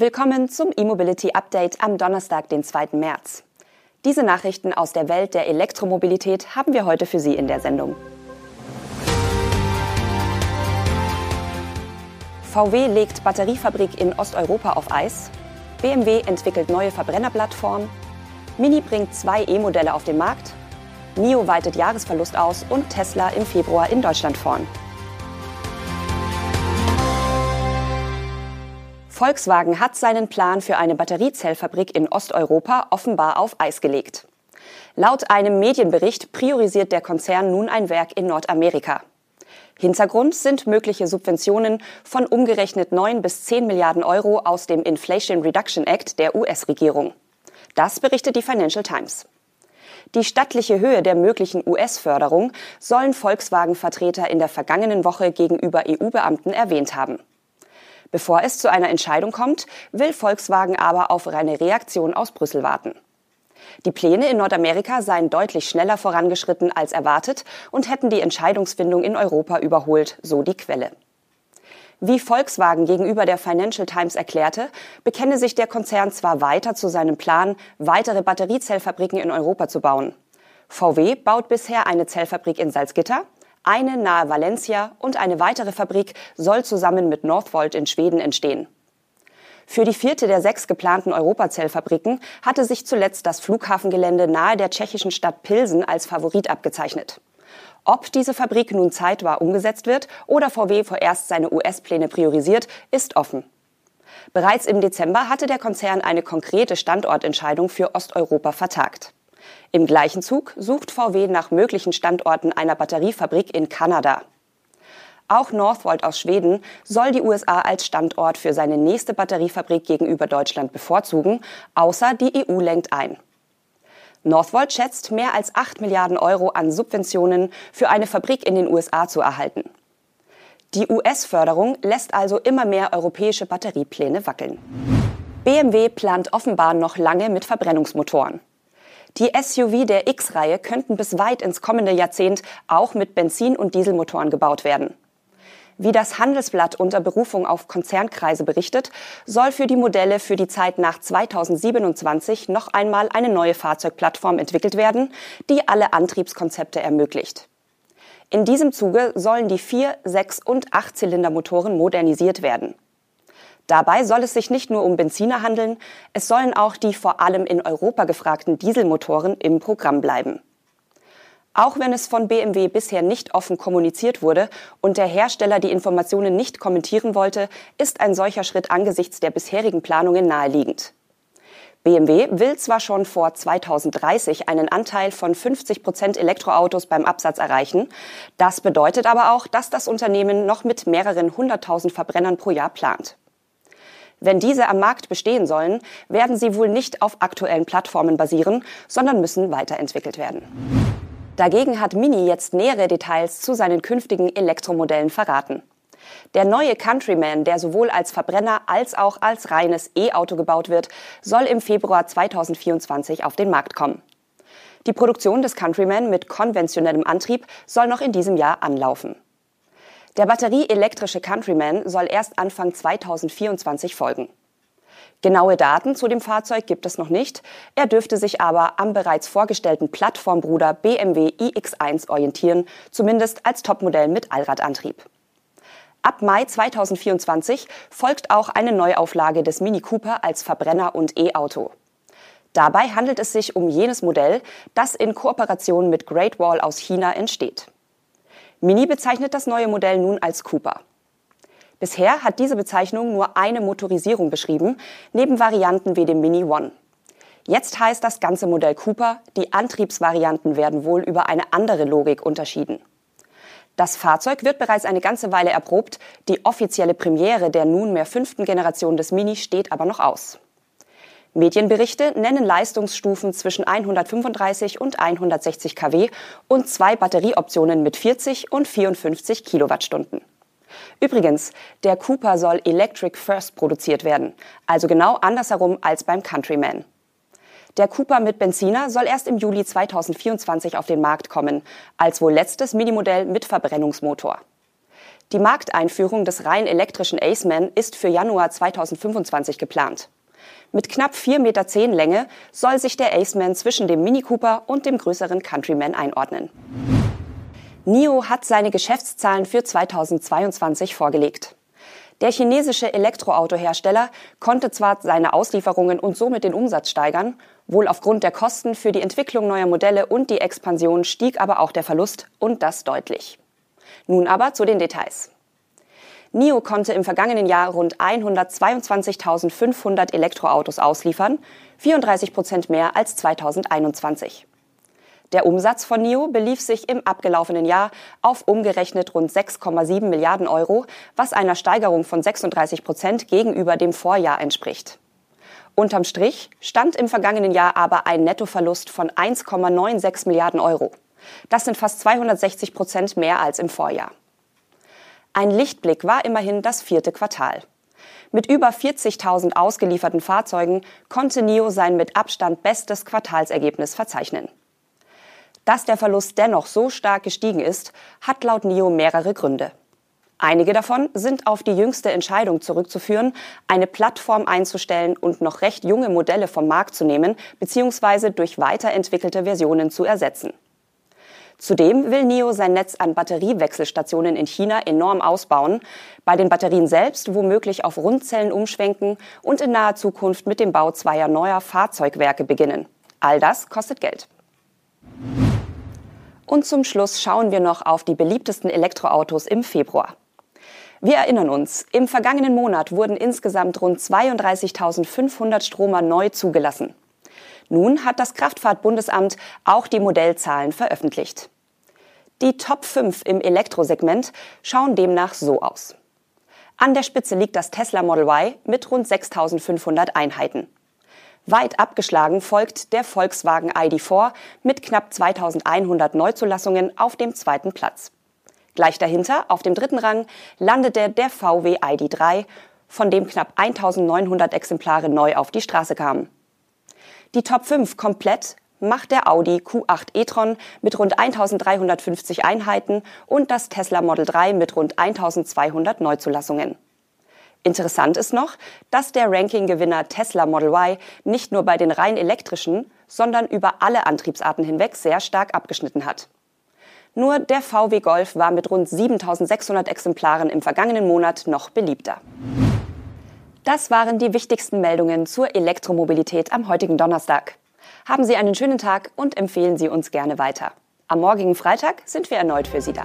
Willkommen zum E-Mobility Update am Donnerstag, den 2. März. Diese Nachrichten aus der Welt der Elektromobilität haben wir heute für Sie in der Sendung. VW legt Batteriefabrik in Osteuropa auf Eis. BMW entwickelt neue Verbrennerplattform. Mini bringt zwei E-Modelle auf den Markt. NIO weitet Jahresverlust aus und Tesla im Februar in Deutschland vorn. Volkswagen hat seinen Plan für eine Batteriezellfabrik in Osteuropa offenbar auf Eis gelegt. Laut einem Medienbericht priorisiert der Konzern nun ein Werk in Nordamerika. Hintergrund sind mögliche Subventionen von umgerechnet 9 bis 10 Milliarden Euro aus dem Inflation Reduction Act der US-Regierung. Das berichtet die Financial Times. Die stattliche Höhe der möglichen US-Förderung sollen Volkswagen-Vertreter in der vergangenen Woche gegenüber EU-Beamten erwähnt haben. Bevor es zu einer Entscheidung kommt, will Volkswagen aber auf eine Reaktion aus Brüssel warten. Die Pläne in Nordamerika seien deutlich schneller vorangeschritten als erwartet und hätten die Entscheidungsfindung in Europa überholt, so die Quelle. Wie Volkswagen gegenüber der Financial Times erklärte, bekenne sich der Konzern zwar weiter zu seinem Plan, weitere Batteriezellfabriken in Europa zu bauen. VW baut bisher eine Zellfabrik in Salzgitter, eine nahe Valencia und eine weitere Fabrik soll zusammen mit Northvolt in Schweden entstehen. Für die vierte der sechs geplanten Europazellfabriken hatte sich zuletzt das Flughafengelände nahe der tschechischen Stadt Pilsen als Favorit abgezeichnet. Ob diese Fabrik nun zeitbar umgesetzt wird oder VW vorerst seine US-Pläne priorisiert, ist offen. Bereits im Dezember hatte der Konzern eine konkrete Standortentscheidung für Osteuropa vertagt. Im gleichen Zug sucht VW nach möglichen Standorten einer Batteriefabrik in Kanada. Auch Northvolt aus Schweden soll die USA als Standort für seine nächste Batteriefabrik gegenüber Deutschland bevorzugen, außer die EU lenkt ein. Northvolt schätzt, mehr als 8 Milliarden Euro an Subventionen für eine Fabrik in den USA zu erhalten. Die US-Förderung lässt also immer mehr europäische Batteriepläne wackeln. BMW plant offenbar noch lange mit Verbrennungsmotoren. Die SUV der X-Reihe könnten bis weit ins kommende Jahrzehnt auch mit Benzin- und Dieselmotoren gebaut werden. Wie das Handelsblatt unter Berufung auf Konzernkreise berichtet, soll für die Modelle für die Zeit nach 2027 noch einmal eine neue Fahrzeugplattform entwickelt werden, die alle Antriebskonzepte ermöglicht. In diesem Zuge sollen die vier, sechs und acht Zylindermotoren modernisiert werden. Dabei soll es sich nicht nur um Benziner handeln, es sollen auch die vor allem in Europa gefragten Dieselmotoren im Programm bleiben. Auch wenn es von BMW bisher nicht offen kommuniziert wurde und der Hersteller die Informationen nicht kommentieren wollte, ist ein solcher Schritt angesichts der bisherigen Planungen naheliegend. BMW will zwar schon vor 2030 einen Anteil von 50 Prozent Elektroautos beim Absatz erreichen, das bedeutet aber auch, dass das Unternehmen noch mit mehreren hunderttausend Verbrennern pro Jahr plant. Wenn diese am Markt bestehen sollen, werden sie wohl nicht auf aktuellen Plattformen basieren, sondern müssen weiterentwickelt werden. Dagegen hat Mini jetzt nähere Details zu seinen künftigen Elektromodellen verraten. Der neue Countryman, der sowohl als Verbrenner als auch als reines E-Auto gebaut wird, soll im Februar 2024 auf den Markt kommen. Die Produktion des Countryman mit konventionellem Antrieb soll noch in diesem Jahr anlaufen. Der batterieelektrische Countryman soll erst Anfang 2024 folgen. Genaue Daten zu dem Fahrzeug gibt es noch nicht. Er dürfte sich aber am bereits vorgestellten Plattformbruder BMW iX1 orientieren, zumindest als Topmodell mit Allradantrieb. Ab Mai 2024 folgt auch eine Neuauflage des Mini Cooper als Verbrenner und E-Auto. Dabei handelt es sich um jenes Modell, das in Kooperation mit Great Wall aus China entsteht. Mini bezeichnet das neue Modell nun als Cooper. Bisher hat diese Bezeichnung nur eine Motorisierung beschrieben, neben Varianten wie dem Mini One. Jetzt heißt das ganze Modell Cooper, die Antriebsvarianten werden wohl über eine andere Logik unterschieden. Das Fahrzeug wird bereits eine ganze Weile erprobt, die offizielle Premiere der nunmehr fünften Generation des Mini steht aber noch aus. Medienberichte nennen Leistungsstufen zwischen 135 und 160 kW und zwei Batterieoptionen mit 40 und 54 Kilowattstunden. Übrigens, der Cooper soll Electric First produziert werden, also genau andersherum als beim Countryman. Der Cooper mit Benziner soll erst im Juli 2024 auf den Markt kommen, als wohl letztes Minimodell mit Verbrennungsmotor. Die Markteinführung des rein elektrischen Aceman ist für Januar 2025 geplant. Mit knapp 4,10 Meter Länge soll sich der Aceman zwischen dem Mini Cooper und dem größeren Countryman einordnen. NIO hat seine Geschäftszahlen für 2022 vorgelegt. Der chinesische Elektroautohersteller konnte zwar seine Auslieferungen und somit den Umsatz steigern, wohl aufgrund der Kosten für die Entwicklung neuer Modelle und die Expansion stieg aber auch der Verlust und das deutlich. Nun aber zu den Details. NIO konnte im vergangenen Jahr rund 122.500 Elektroautos ausliefern, 34 Prozent mehr als 2021. Der Umsatz von NIO belief sich im abgelaufenen Jahr auf umgerechnet rund 6,7 Milliarden Euro, was einer Steigerung von 36 Prozent gegenüber dem Vorjahr entspricht. Unterm Strich stand im vergangenen Jahr aber ein Nettoverlust von 1,96 Milliarden Euro. Das sind fast 260 Prozent mehr als im Vorjahr. Ein Lichtblick war immerhin das vierte Quartal. Mit über 40.000 ausgelieferten Fahrzeugen konnte NIO sein mit Abstand bestes Quartalsergebnis verzeichnen. Dass der Verlust dennoch so stark gestiegen ist, hat laut NIO mehrere Gründe. Einige davon sind auf die jüngste Entscheidung zurückzuführen, eine Plattform einzustellen und noch recht junge Modelle vom Markt zu nehmen bzw. durch weiterentwickelte Versionen zu ersetzen. Zudem will NIO sein Netz an Batteriewechselstationen in China enorm ausbauen, bei den Batterien selbst womöglich auf Rundzellen umschwenken und in naher Zukunft mit dem Bau zweier neuer Fahrzeugwerke beginnen. All das kostet Geld. Und zum Schluss schauen wir noch auf die beliebtesten Elektroautos im Februar. Wir erinnern uns, im vergangenen Monat wurden insgesamt rund 32.500 Stromer neu zugelassen. Nun hat das Kraftfahrtbundesamt auch die Modellzahlen veröffentlicht. Die Top 5 im Elektrosegment schauen demnach so aus. An der Spitze liegt das Tesla Model Y mit rund 6.500 Einheiten. Weit abgeschlagen folgt der Volkswagen ID4 mit knapp 2100 Neuzulassungen auf dem zweiten Platz. Gleich dahinter, auf dem dritten Rang, landete der VW ID3, von dem knapp 1900 Exemplare neu auf die Straße kamen. Die Top 5 komplett macht der Audi Q8 e-tron mit rund 1350 Einheiten und das Tesla Model 3 mit rund 1200 Neuzulassungen. Interessant ist noch, dass der Ranking-Gewinner Tesla Model Y nicht nur bei den rein elektrischen, sondern über alle Antriebsarten hinweg sehr stark abgeschnitten hat. Nur der VW Golf war mit rund 7600 Exemplaren im vergangenen Monat noch beliebter. Das waren die wichtigsten Meldungen zur Elektromobilität am heutigen Donnerstag. Haben Sie einen schönen Tag und empfehlen Sie uns gerne weiter. Am morgigen Freitag sind wir erneut für Sie da.